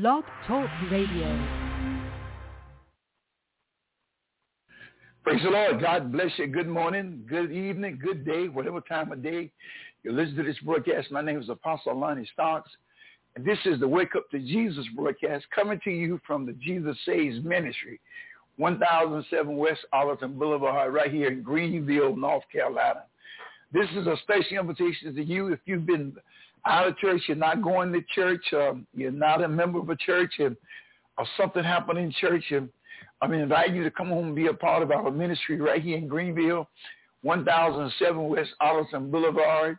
Blog Talk Radio. Praise the Lord. God bless you. Good morning, good evening, good day, whatever time of day you listen to this broadcast. My name is Apostle Lonnie Stocks, and this is the Wake Up to Jesus broadcast coming to you from the Jesus Saves Ministry, 1007 West Arlington Boulevard, right here in Greenville, North Carolina. This is a special invitation to you if you've been out of church, you're not going to church, um, you're not a member of a church, and or something happened in church, and I'm invite you to come home and be a part of our ministry right here in Greenville, 1007 West Arlington Boulevard,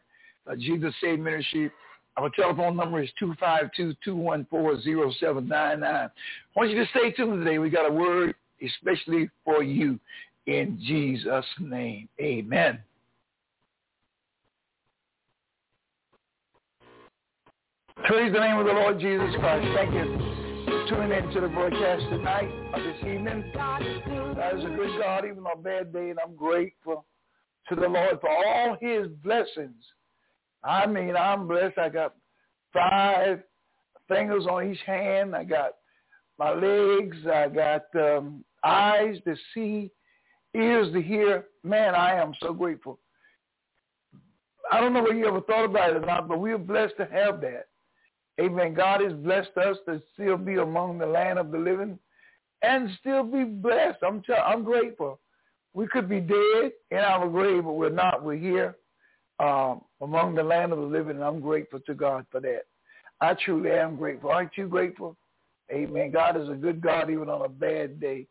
uh, Jesus Save Ministry. Our telephone number is 252-214-0799. I want you to stay tuned today. We got a word especially for you in Jesus' name. Amen. Praise the name of the Lord Jesus Christ. Thank you for tuning in to the broadcast tonight or this evening. That is a good God, even on a bad day, and I'm grateful to the Lord for all his blessings. I mean, I'm blessed. I got five fingers on each hand. I got my legs. I got um, eyes to see, ears to hear. Man, I am so grateful. I don't know whether you ever thought about it or not, but we are blessed to have that. Amen. God has blessed us to still be among the land of the living and still be blessed. I'm I'm grateful. We could be dead in our grave, but we're not. We're here um, among the land of the living, and I'm grateful to God for that. I truly am grateful. Aren't you grateful? Amen. God is a good God even on a bad day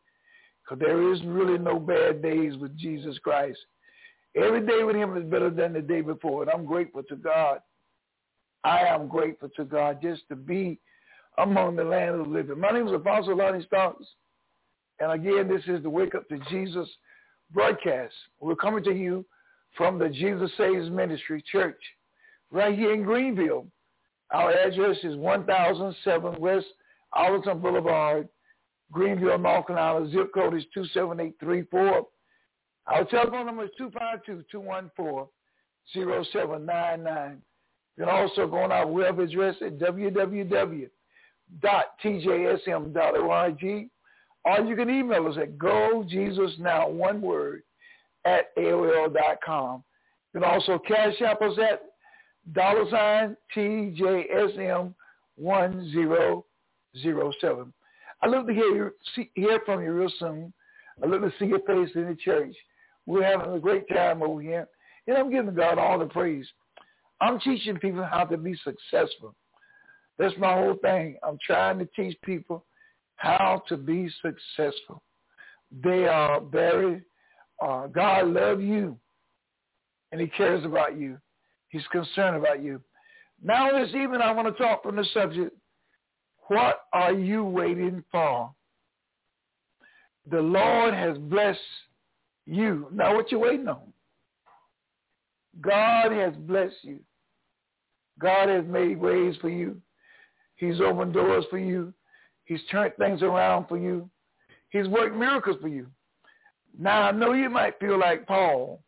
because there is really no bad days with Jesus Christ. Every day with him is better than the day before, and I'm grateful to God I am grateful to God just to be among the land of the living. My name is Apostle Lonnie Stocks. And again, this is the Wake Up to Jesus broadcast. We're coming to you from the Jesus Saves Ministry Church right here in Greenville. Our address is 1007 West Arlington Boulevard, Greenville, North Carolina. Zip code is 27834. Our telephone number is 252-214-0799. You can also go on our web address at www.tjsm.org or you can email us at gojesusnow, one word, at AOL.com. You can also cash app us at dollar sign TJSM 1007. I look to hear, see, hear from you real soon. I look to see your face in the church. We're having a great time over here. And I'm giving God all the praise. I'm teaching people how to be successful. That's my whole thing. I'm trying to teach people how to be successful. They are very, uh, God loves you and he cares about you. He's concerned about you. Now this evening I want to talk from the subject, what are you waiting for? The Lord has blessed you. Now what you waiting on? God has blessed you. God has made ways for you. He's opened doors for you. He's turned things around for you. He's worked miracles for you. Now, I know you might feel like Paul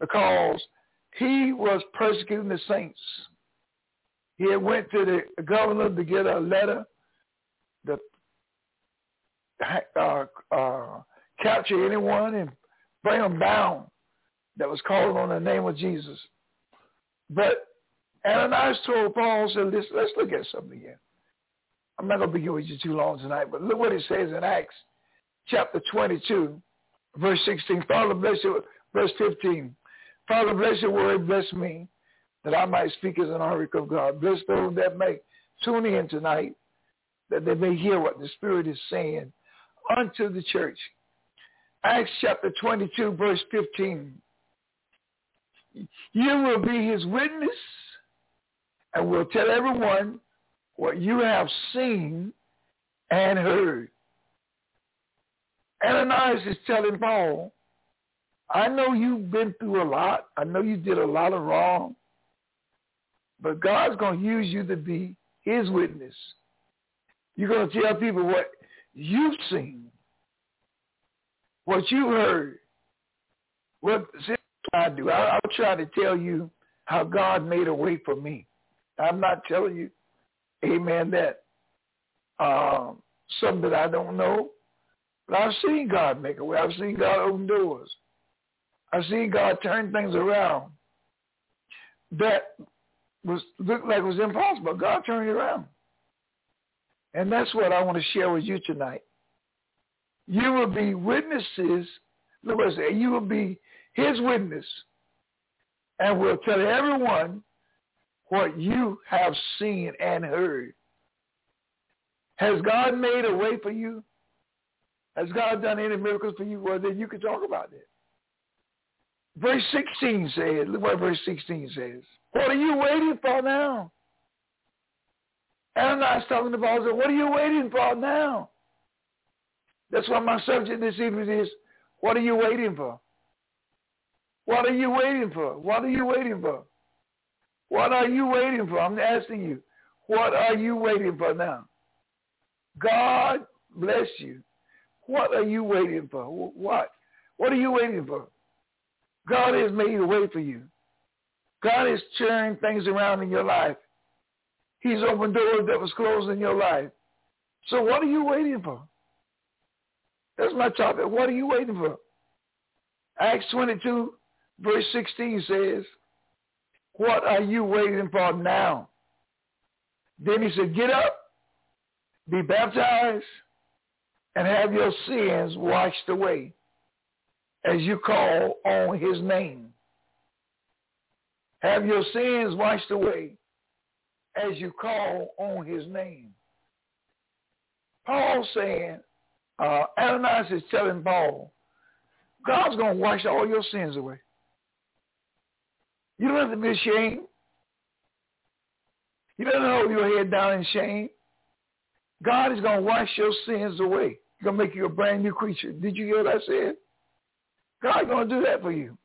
because he was persecuting the saints. He had went to the governor to get a letter to uh, uh, capture anyone and bring them down that was calling on the name of Jesus. But Ananias told Paul, said, let's, let's look at something again. I'm not going to be with you too long tonight, but look what it says in Acts chapter 22, verse 16. Father, bless you. Verse 15. Father, bless your word. Bless me that I might speak as an oracle of God. Bless those that may tune in tonight, that they may hear what the Spirit is saying unto the church. Acts chapter 22, verse 15. You will be his witness and will tell everyone what you have seen and heard. Ananias is telling Paul, I know you've been through a lot. I know you did a lot of wrong. But God's going to use you to be his witness. You're going to tell people what you've seen, what you heard. What I do, I, I'll try to tell you how God made a way for me. I'm not telling you, amen, that uh, something that I don't know. But I've seen God make a way. I've seen God open doors. I've seen God turn things around that was looked like it was impossible. God turned it around. And that's what I want to share with you tonight. You will be witnesses. Look what I say. You will be his witness and will tell everyone what you have seen and heard. Has God made a way for you? Has God done any miracles for you? Well, then you can talk about it. Verse 16 says, look what verse 16 says. What are you waiting for now? Ananias talking to Paul said, what are you waiting for now? That's why my subject this evening is, what are you waiting for? What are you waiting for? What are you waiting for? What are you waiting for? I'm asking you, what are you waiting for now? God bless you. What are you waiting for? What? What are you waiting for? God has made a way for you. God is turning things around in your life. He's opened doors that was closed in your life. So what are you waiting for? That's my topic. What are you waiting for? Acts 22, verse 16 says, what are you waiting for now? Then he said, get up, be baptized, and have your sins washed away as you call on his name. Have your sins washed away as you call on his name. Paul saying, uh, Ananias is telling Paul, God's going to wash all your sins away. You don't have to be ashamed. You don't have to hold your head down in shame. God is going to wash your sins away. He's going to make you a brand new creature. Did you hear what I said? God's going to do that for you.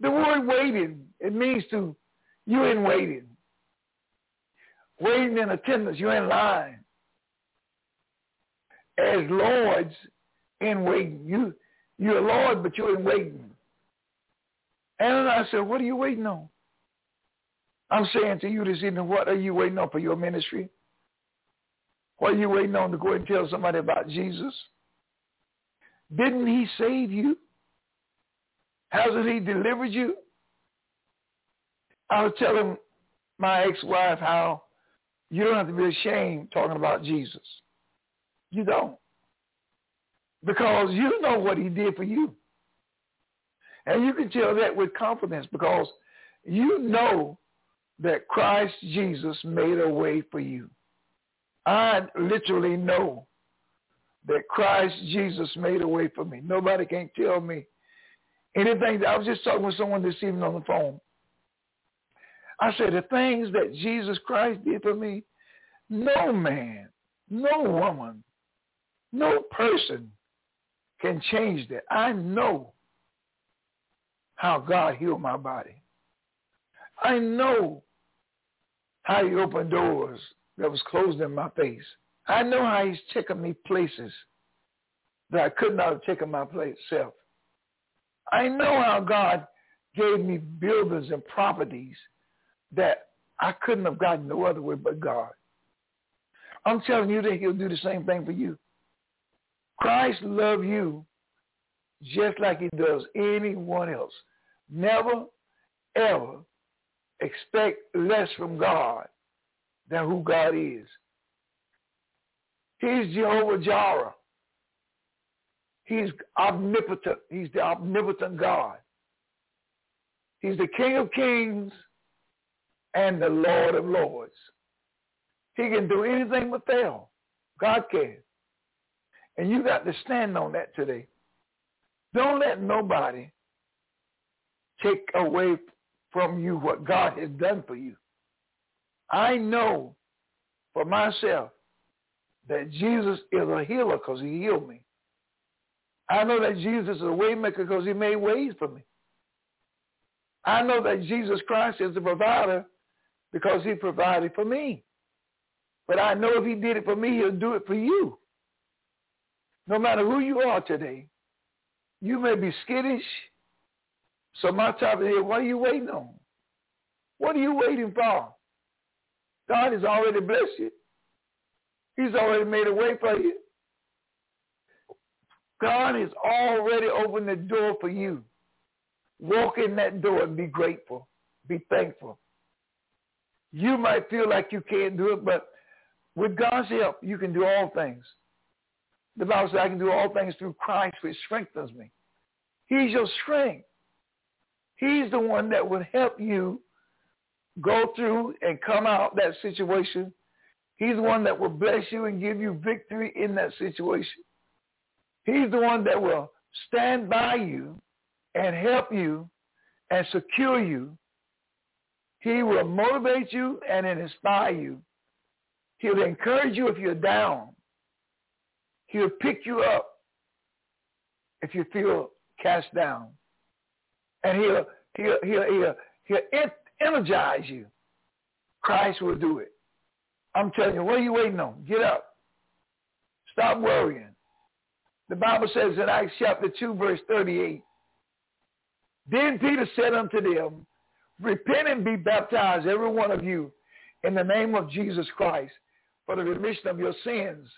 The word waiting, it means to, you in waiting. Waiting in attendance, you're in line. As lords in waiting. You, you're a lord, but you're in waiting. And I said, what are you waiting on? I'm saying to you this evening, what are you waiting on for your ministry? What are you waiting on to go and tell somebody about Jesus? Didn't he save you? Hasn't he delivered you? I was telling my ex-wife how you don't have to be ashamed talking about Jesus. You don't. Because you know what he did for you. And you can tell that with confidence because you know that Christ Jesus made a way for you. I literally know that Christ Jesus made a way for me. Nobody can tell me anything. I was just talking with someone this evening on the phone. I said, the things that Jesus Christ did for me, no man, no woman, no person can change that. I know how God healed my body. I know how he opened doors that was closed in my face. I know how he's taken me places that I could not have taken myself. I know how God gave me buildings and properties that I couldn't have gotten no other way but God. I'm telling you that he'll do the same thing for you. Christ loved you just like he does anyone else. Never, ever expect less from God than who God is. He's Jehovah Jireh. He's omnipotent. He's the omnipotent God. He's the King of kings and the Lord of lords. He can do anything but fail. God can. And you got to stand on that today. Don't let nobody take away from you what God has done for you. I know for myself that Jesus is a healer because he healed me. I know that Jesus is a waymaker because he made ways for me. I know that Jesus Christ is the provider because he provided for me. But I know if he did it for me, he'll do it for you. No matter who you are today, you may be skittish. So my topic is, here, what are you waiting on? What are you waiting for? God has already blessed you. He's already made a way for you. God has already opened the door for you. Walk in that door and be grateful. Be thankful. You might feel like you can't do it, but with God's help, you can do all things. The Bible says, I can do all things through Christ, which strengthens me. He's your strength. He's the one that would help you go through and come out that situation. He's the one that will bless you and give you victory in that situation. He's the one that will stand by you and help you and secure you. He will motivate you and inspire you. He'll encourage you if you're down. He'll pick you up if you feel cast down. And he'll, he'll, he'll, he'll, he'll energize you. Christ will do it. I'm telling you, what are you waiting on? Get up. Stop worrying. The Bible says in Acts chapter 2, verse 38, Then Peter said unto them, Repent and be baptized, every one of you, in the name of Jesus Christ, for the remission of your sins,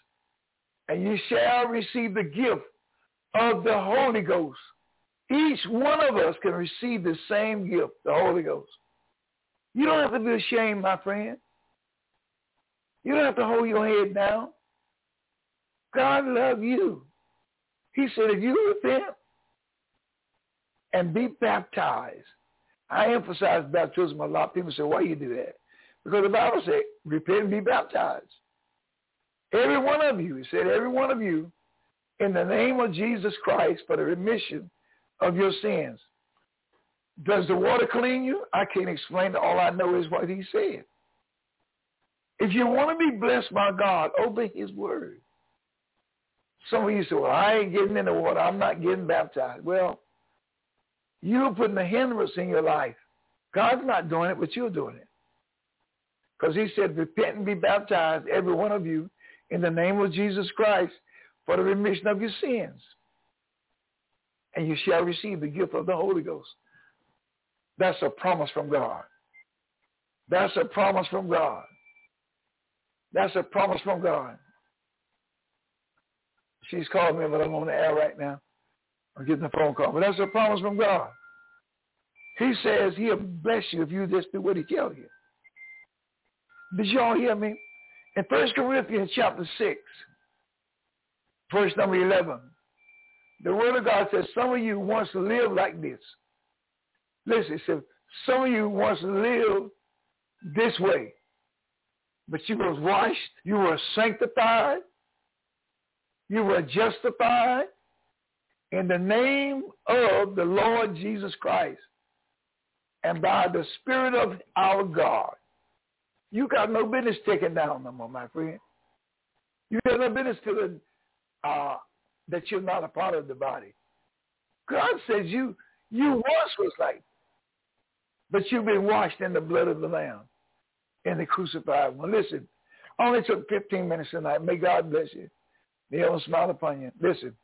and you shall receive the gift of the Holy Ghost. Each one of us can receive the same gift, the Holy Ghost. You don't have to be ashamed, my friend. You don't have to hold your head down. God loves you. He said, if you repent and be baptized, I emphasize baptism a lot. People say, why you do that? Because the Bible said, repent and be baptized. Every one of you, he said, every one of you, in the name of Jesus Christ for the remission of your sins. Does the water clean you? I can't explain it. All I know is what he said. If you want to be blessed by God, obey his word. Some of you say, well, I ain't getting in the water. I'm not getting baptized. Well, you're putting a hindrance in your life. God's not doing it, but you're doing it. Because he said, repent and be baptized, every one of you, in the name of Jesus Christ for the remission of your sins. And you shall receive the gift of the Holy Ghost. That's a promise from God. That's a promise from God. That's a promise from God. She's called me, but I'm on the air right now. I'm getting a phone call. But that's a promise from God. He says he'll bless you if you just do what he tells you. Did y'all hear me? In 1 Corinthians chapter 6, verse number 11, the word of God says some of you wants to live like this. Listen, it says some of you wants to live this way. But you were washed, you were sanctified, you were justified in the name of the Lord Jesus Christ and by the Spirit of our God. You got no business taking down no more, my friend. You got no business feeling uh, that you're not a part of the body. God says you you once was like, but you've been washed in the blood of the Lamb in the crucified one. Listen, only took 15 minutes tonight. May God bless you. May heaven smile upon you. Listen,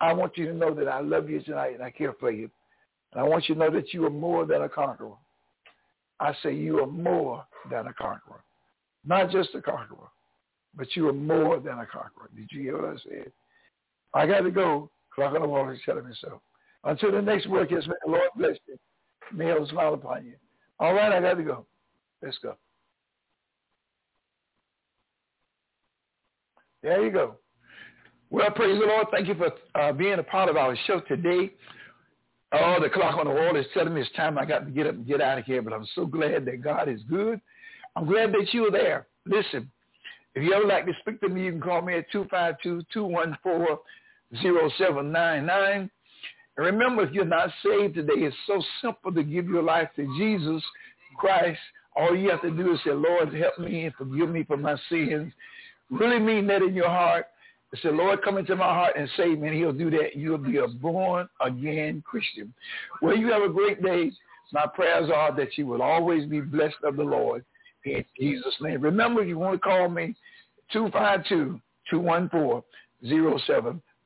I want you to know that I love you tonight and I care for you. And I want you to know that you are more than a conqueror. I say you are more than a conqueror. Not just a conqueror, but you are more than a conqueror. Did you hear what I said? I got to go. Clock on the wall is telling me so. Until the next broadcast, may the Lord bless you. May heaven smile upon you. All right, I got to go. Let's go. There you go. Well, praise the Lord. Thank you for uh, being a part of our show today. Oh, the clock on the wall is telling me it's time I got to get up and get out of here, but I'm so glad that God is good. I'm glad that you are there. Listen, if you ever like to speak to me, you can call me at 252-214-0799. And remember, if you're not saved today, it's so simple to give your life to Jesus Christ. All you have to do is say, Lord, help me and forgive me for my sins. Really mean that in your heart Say, Lord, come into my heart and save me, and he'll do that. You'll be a born-again Christian. Well, you have a great day. My prayers are that you will always be blessed of the Lord in Jesus' name. Remember, you want to call me,